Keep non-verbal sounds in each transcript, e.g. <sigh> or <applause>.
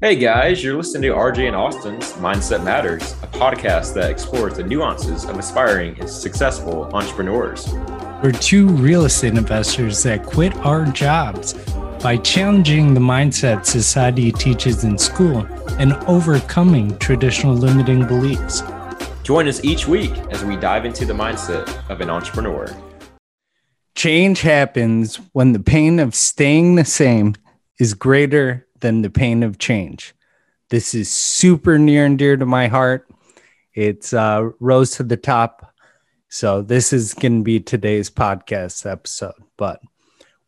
Hey guys, you're listening to RJ and Austin's Mindset Matters, a podcast that explores the nuances of aspiring and successful entrepreneurs. We're two real estate investors that quit our jobs by challenging the mindset society teaches in school and overcoming traditional limiting beliefs. Join us each week as we dive into the mindset of an entrepreneur. Change happens when the pain of staying the same is greater than the pain of change. This is super near and dear to my heart. It's uh, rose to the top. So, this is going to be today's podcast episode. But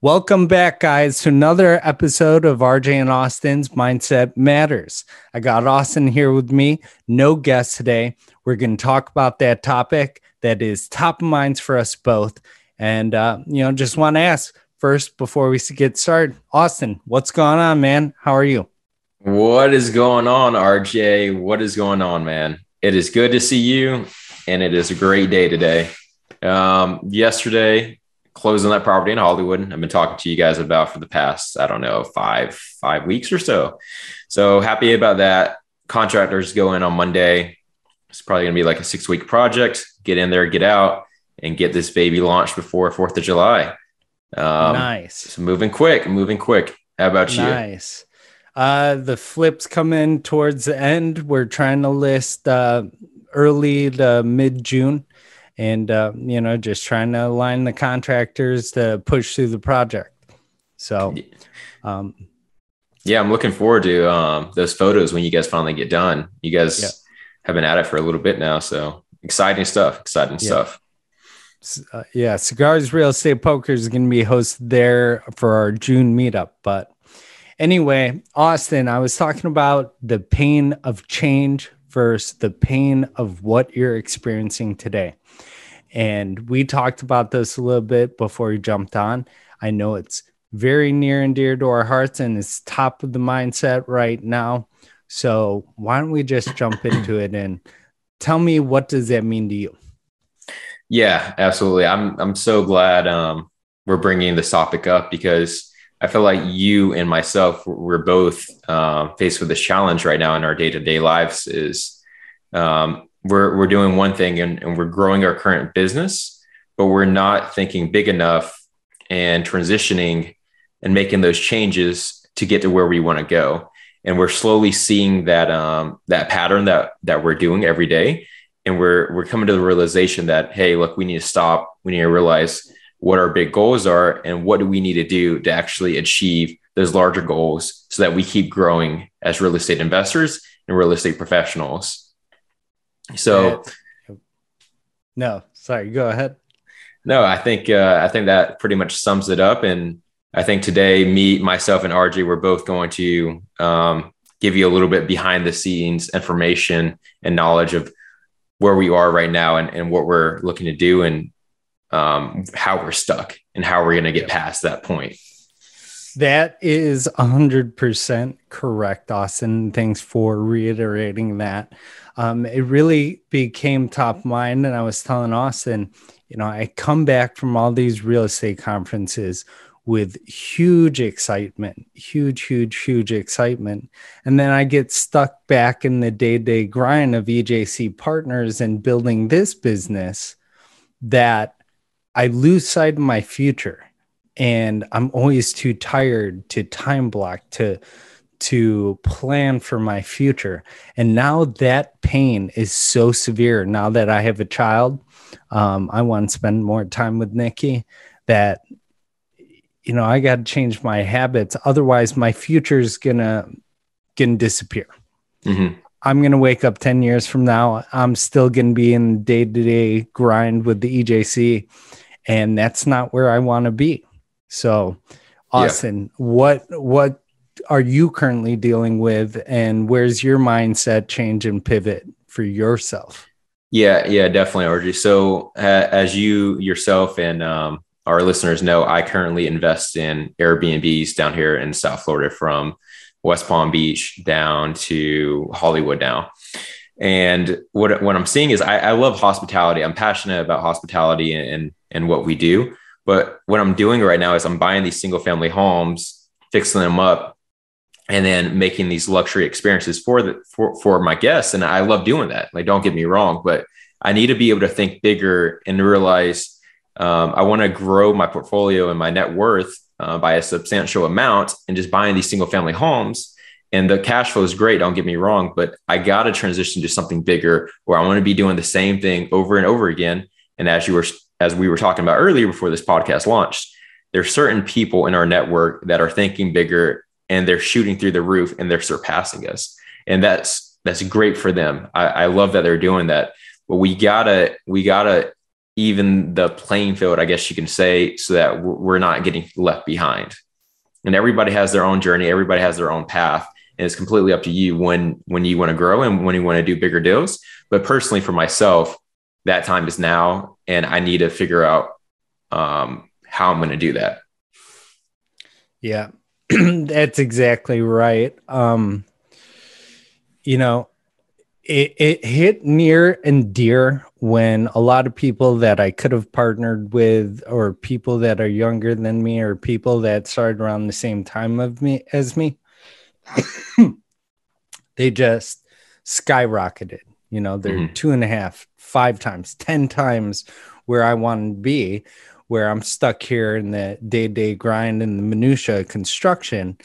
welcome back, guys, to another episode of RJ and Austin's Mindset Matters. I got Austin here with me, no guest today. We're going to talk about that topic that is top of minds for us both. And, uh, you know, just want to ask first before we get started. Austin, what's going on, man? How are you? What is going on, RJ? What is going on, man? It is good to see you, and it is a great day today. Um, yesterday, closing that property in Hollywood. I've been talking to you guys about for the past, I don't know, five five weeks or so. So happy about that. Contractors go in on Monday. It's probably gonna be like a six week project. Get in there, get out, and get this baby launched before Fourth of July. Um, nice. So moving quick, moving quick. How about you? Nice. Uh, the flips come in towards the end. We're trying to list uh, early to mid June, and uh, you know, just trying to align the contractors to push through the project. So, um, yeah, I'm looking forward to um, those photos when you guys finally get done. You guys yeah. have been at it for a little bit now, so exciting stuff. Exciting yeah. stuff uh, yeah, Cigars Real Estate Poker is going to be hosted there for our June meetup. But anyway, Austin, I was talking about the pain of change versus the pain of what you're experiencing today. And we talked about this a little bit before we jumped on. I know it's very near and dear to our hearts and it's top of the mindset right now. So why don't we just jump into it and tell me what does that mean to you? Yeah, absolutely. I'm I'm so glad um, we're bringing this topic up because I feel like you and myself we're both um, faced with this challenge right now in our day to day lives. Is um, we're we're doing one thing and, and we're growing our current business, but we're not thinking big enough and transitioning and making those changes to get to where we want to go. And we're slowly seeing that um, that pattern that that we're doing every day and we're we're coming to the realization that hey look we need to stop. We need to realize what our big goals are and what do we need to do to actually achieve those larger goals so that we keep growing as real estate investors and real estate professionals. So no sorry go ahead. No i think uh, i think that pretty much sums it up. And i think today me myself and rj we're both going to um, give you a little bit behind the scenes information and knowledge of where we are right now and, and what we're looking to do and um, how we're stuck and how we're going to get past that point. That is 100% correct, Austin. Thanks for reiterating that. Um, it really became top mind. And I was telling Austin, you know, I come back from all these real estate conferences with huge excitement, huge, huge, huge excitement. And then I get stuck back in the day to day grind of EJC partners and building this business that I lose sight of my future. And I'm always too tired to time block to to plan for my future. And now that pain is so severe. Now that I have a child, um, I want to spend more time with Nikki. That you know, I got to change my habits. Otherwise, my future's gonna gonna disappear. Mm-hmm. I'm gonna wake up ten years from now. I'm still gonna be in day to day grind with the EJC, and that's not where I want to be. So, Austin, yeah. what what are you currently dealing with, and where's your mindset change and pivot for yourself? Yeah, yeah, definitely, RJ. So, uh, as you yourself and um, our listeners know, I currently invest in Airbnbs down here in South Florida from West Palm Beach down to Hollywood now. And what, what I'm seeing is I, I love hospitality. I'm passionate about hospitality and, and, and what we do. But what I'm doing right now is I'm buying these single family homes, fixing them up, and then making these luxury experiences for the for, for my guests and i love doing that like don't get me wrong but i need to be able to think bigger and realize um, i want to grow my portfolio and my net worth uh, by a substantial amount and just buying these single family homes and the cash flow is great don't get me wrong but i got to transition to something bigger where i want to be doing the same thing over and over again and as you were as we were talking about earlier before this podcast launched there's certain people in our network that are thinking bigger and they're shooting through the roof and they're surpassing us. And that's that's great for them. I, I love that they're doing that. But we gotta we gotta even the playing field, I guess you can say, so that we're not getting left behind. And everybody has their own journey. Everybody has their own path, and it's completely up to you when when you want to grow and when you want to do bigger deals. But personally, for myself, that time is now, and I need to figure out um, how I'm going to do that. Yeah, <clears throat> That's exactly right. Um, you know, it, it hit near and dear when a lot of people that I could have partnered with, or people that are younger than me, or people that started around the same time of me as me, <coughs> they just skyrocketed. You know, they're mm-hmm. two and a half, five times, ten times where I want to be where I'm stuck here in the day day grind and the minutia construction.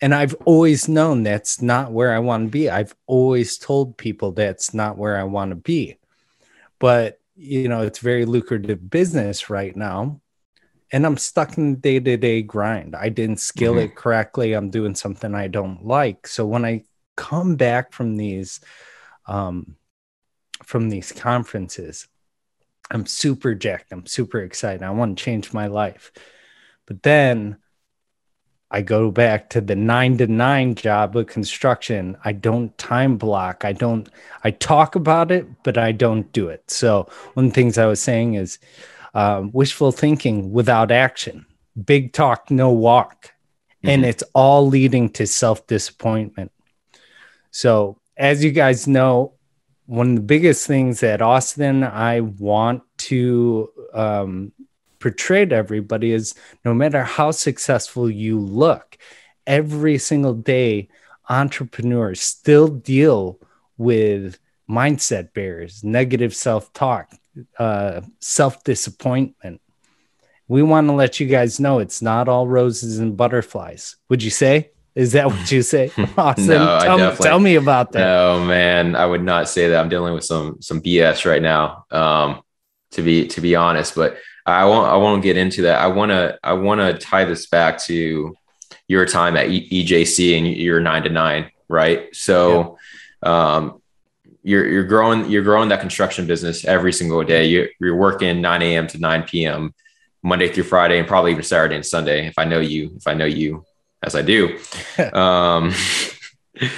And I've always known that's not where I want to be. I've always told people that's not where I want to be. But, you know, it's very lucrative business right now. And I'm stuck in the day to day grind. I didn't skill mm-hmm. it correctly. I'm doing something I don't like. So when I come back from these, um, from these conferences, I'm super jacked. I'm super excited. I want to change my life. But then I go back to the nine to nine job of construction. I don't time block. I don't, I talk about it, but I don't do it. So, one of the things I was saying is um, wishful thinking without action, big talk, no walk. Mm-hmm. And it's all leading to self disappointment. So, as you guys know, one of the biggest things that Austin I want to um, portray to everybody is no matter how successful you look, every single day entrepreneurs still deal with mindset barriers, negative self talk, uh, self disappointment. We want to let you guys know it's not all roses and butterflies. Would you say? Is that what you say? <laughs> <laughs> Awesome. no, tell, me, tell me about that. No, man, I would not say that. I'm dealing with some some BS right now. Um, to be to be honest, but I won't I won't get into that. I want to I want to tie this back to your time at e- EJC and your nine to nine, right? So, yeah. um, you're you're growing you're growing that construction business every single day. You're, you're working 9 a.m. to 9 p.m. Monday through Friday, and probably even Saturday and Sunday. If I know you, if I know you as I do. <laughs> um,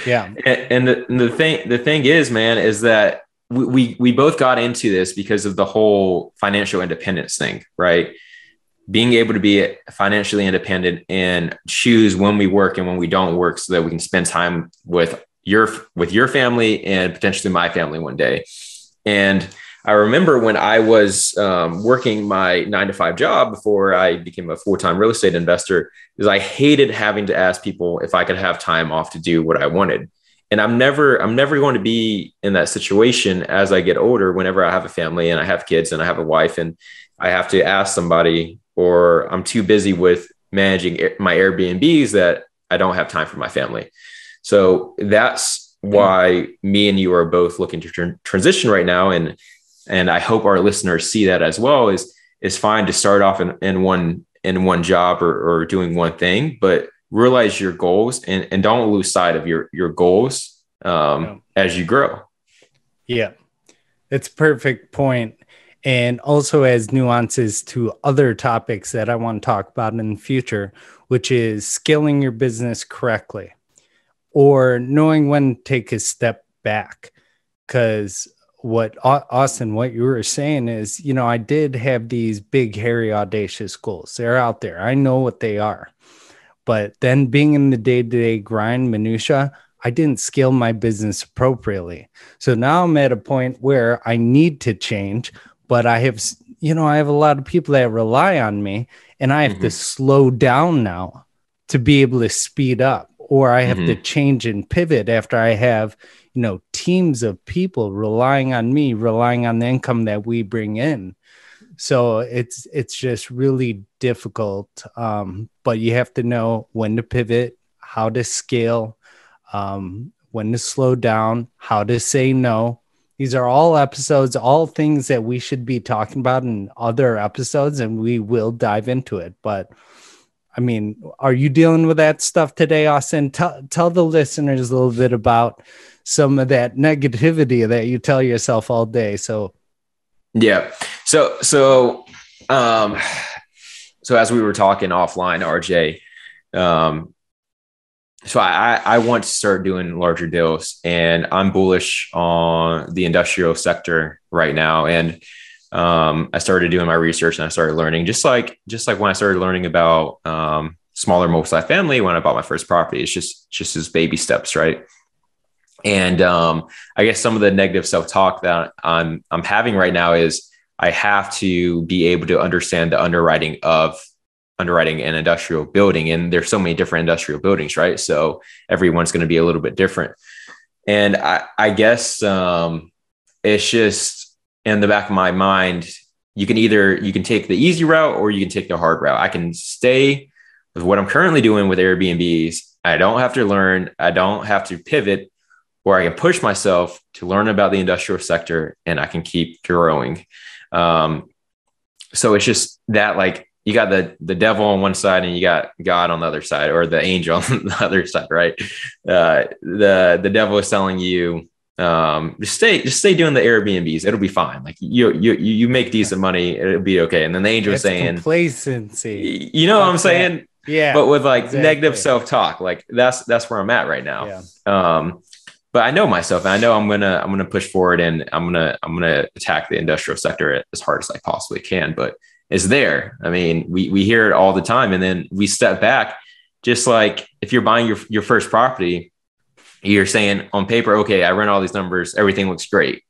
yeah. <laughs> And, and, the, and the thing, the thing is, man, is that we, we, both got into this because of the whole financial independence thing, right? Being able to be financially independent and choose when we work and when we don't work so that we can spend time with your, with your family and potentially my family one day. And, I remember when I was um, working my nine to five job before I became a full time real estate investor, is I hated having to ask people if I could have time off to do what I wanted. And I'm never, I'm never going to be in that situation as I get older. Whenever I have a family and I have kids and I have a wife, and I have to ask somebody, or I'm too busy with managing my Airbnbs that I don't have time for my family. So that's mm-hmm. why me and you are both looking to transition right now and and I hope our listeners see that as well. Is is fine to start off in, in one in one job or, or doing one thing, but realize your goals and, and don't lose sight of your your goals um, yeah. as you grow. Yeah, it's perfect point. point and also as nuances to other topics that I want to talk about in the future, which is scaling your business correctly or knowing when to take a step back. Because what Austin, what you were saying is, you know, I did have these big, hairy, audacious goals. They're out there. I know what they are. But then being in the day to day grind, minutia, I didn't scale my business appropriately. So now I'm at a point where I need to change, but I have, you know, I have a lot of people that rely on me and I have mm-hmm. to slow down now to be able to speed up or I have mm-hmm. to change and pivot after I have, you know, teams of people relying on me, relying on the income that we bring in. So it's it's just really difficult. Um, but you have to know when to pivot, how to scale, um, when to slow down, how to say no. These are all episodes, all things that we should be talking about in other episodes, and we will dive into it. But I mean, are you dealing with that stuff today, Austin? Tell tell the listeners a little bit about some of that negativity that you tell yourself all day. So, yeah. So so um, so as we were talking offline, RJ, um, so I, I want to start doing larger deals and I'm bullish on the industrial sector right now. And um, I started doing my research and I started learning just like, just like when I started learning about um, smaller multifamily, when I bought my first property, it's just, just as baby steps. Right. And um, I guess some of the negative self-talk that I'm, I'm having right now is I have to be able to understand the underwriting of underwriting an industrial building and there's so many different industrial buildings right? So everyone's going to be a little bit different. And i, I guess um, it's just in the back of my mind you can either you can take the easy route or you can take the hard route. I can stay with what i'm currently doing with airbnbs. I don't have to learn i don't have to pivot or i can push myself to learn about the industrial sector and i can keep growing um, so it's just that like you got the the devil on one side and you got God on the other side, or the angel <laughs> on the other side, right? Uh, the the devil is telling you um, just stay just stay doing the Airbnbs. It'll be fine. Like you you you make decent money, it'll be okay. And then the angel is saying complacency. You know what I'm saying? Yeah. But with like exactly. negative self talk, like that's that's where I'm at right now. Yeah. Um, but I know myself and I know I'm gonna I'm gonna push forward and I'm gonna I'm gonna attack the industrial sector as hard as I possibly can. But it's there. I mean, we we hear it all the time, and then we step back. Just like if you're buying your your first property, you're saying on paper, okay, I run all these numbers, everything looks great,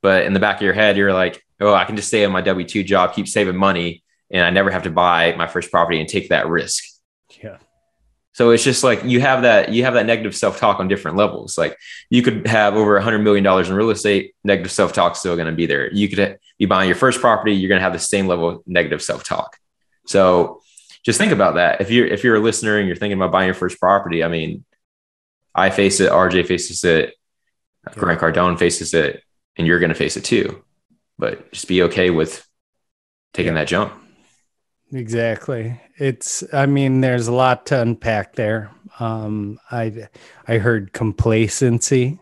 but in the back of your head, you're like, oh, I can just stay on my W two job, keep saving money, and I never have to buy my first property and take that risk. Yeah. So it's just like you have that you have that negative self talk on different levels. Like you could have over a hundred million dollars in real estate, negative self talk still going to be there. You could be buying your first property, you're going to have the same level of negative self talk. So just think about that. If you're if you're a listener and you're thinking about buying your first property, I mean, I face it, RJ faces it, Grant Cardone faces it, and you're going to face it too. But just be okay with taking that jump. Exactly. It's, I mean, there's a lot to unpack there. Um, I, I heard complacency,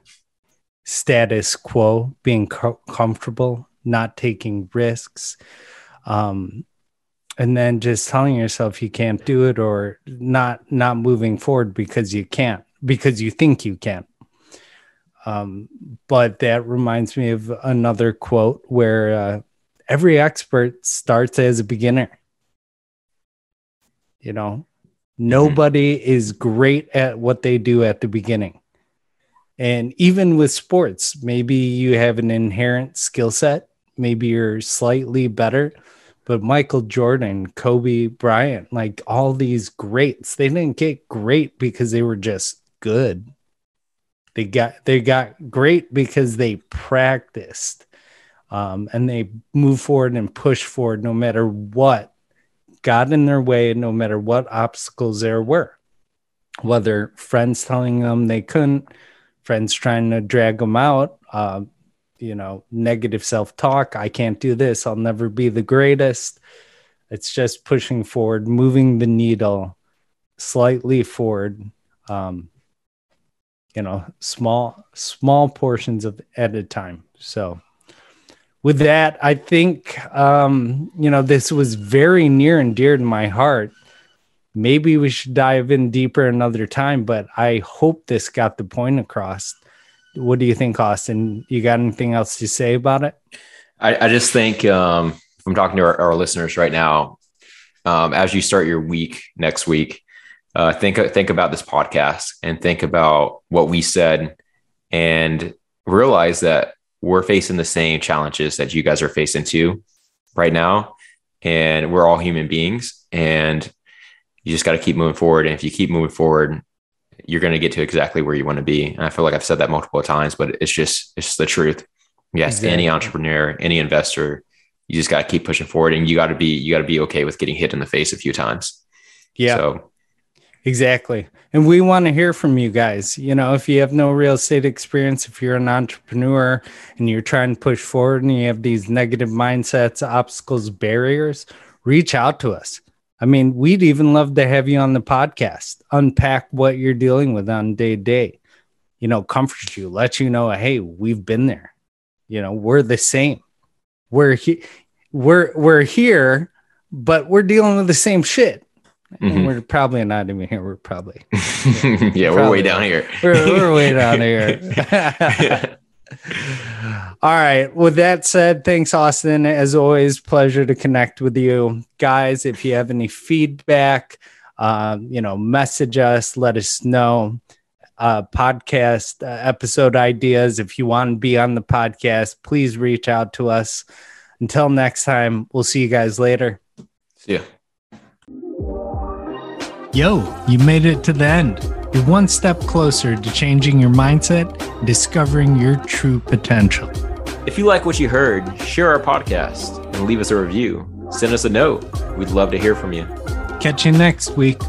status quo, being co- comfortable, not taking risks. Um, and then just telling yourself you can't do it or not, not moving forward because you can't, because you think you can. Um, but that reminds me of another quote where uh, every expert starts as a beginner you know, nobody mm-hmm. is great at what they do at the beginning. And even with sports, maybe you have an inherent skill set, maybe you're slightly better, but Michael Jordan, Kobe Bryant, like all these greats, they didn't get great because they were just good. They got they got great because they practiced um, and they move forward and push forward no matter what got in their way no matter what obstacles there were. Whether friends telling them they couldn't, friends trying to drag them out, uh, you know, negative self talk. I can't do this. I'll never be the greatest. It's just pushing forward, moving the needle slightly forward. Um, you know, small, small portions of at a time. So, with that, I think um, you know this was very near and dear to my heart. Maybe we should dive in deeper another time, but I hope this got the point across. What do you think, Austin? You got anything else to say about it? I, I just think um, I'm talking to our, our listeners right now, um, as you start your week next week, uh, think think about this podcast and think about what we said, and realize that we're facing the same challenges that you guys are facing too right now. And we're all human beings and you just got to keep moving forward. And if you keep moving forward, you're going to get to exactly where you want to be. And I feel like I've said that multiple times, but it's just it's just the truth. Yes, exactly. any entrepreneur, any investor, you just got to keep pushing forward, and you got to be you got to be okay with getting hit in the face a few times. Yeah. So exactly. And we want to hear from you guys. You know, if you have no real estate experience, if you're an entrepreneur and you're trying to push forward and you have these negative mindsets, obstacles, barriers, reach out to us. I mean, we'd even love to have you on the podcast, unpack what you're dealing with on day to day, you know, comfort you, let you know, hey, we've been there. You know, we're the same. We're he- we're we're here, but we're dealing with the same shit. Mm-hmm. we're probably not even here. We're probably yeah, <laughs> yeah we're way down here. we're, we're way down <laughs> here. <laughs> All right. With that said, thanks, Austin. As always, pleasure to connect with you guys. If you have any feedback, um, you know, message us, let us know. Uh, podcast uh, episode ideas. If you want to be on the podcast, please reach out to us. Until next time, we'll see you guys later. See ya. Yo, you made it to the end. You're one step closer to changing your mindset, discovering your true potential. If you like what you heard, share our podcast and leave us a review. Send us a note. We'd love to hear from you. Catch you next week.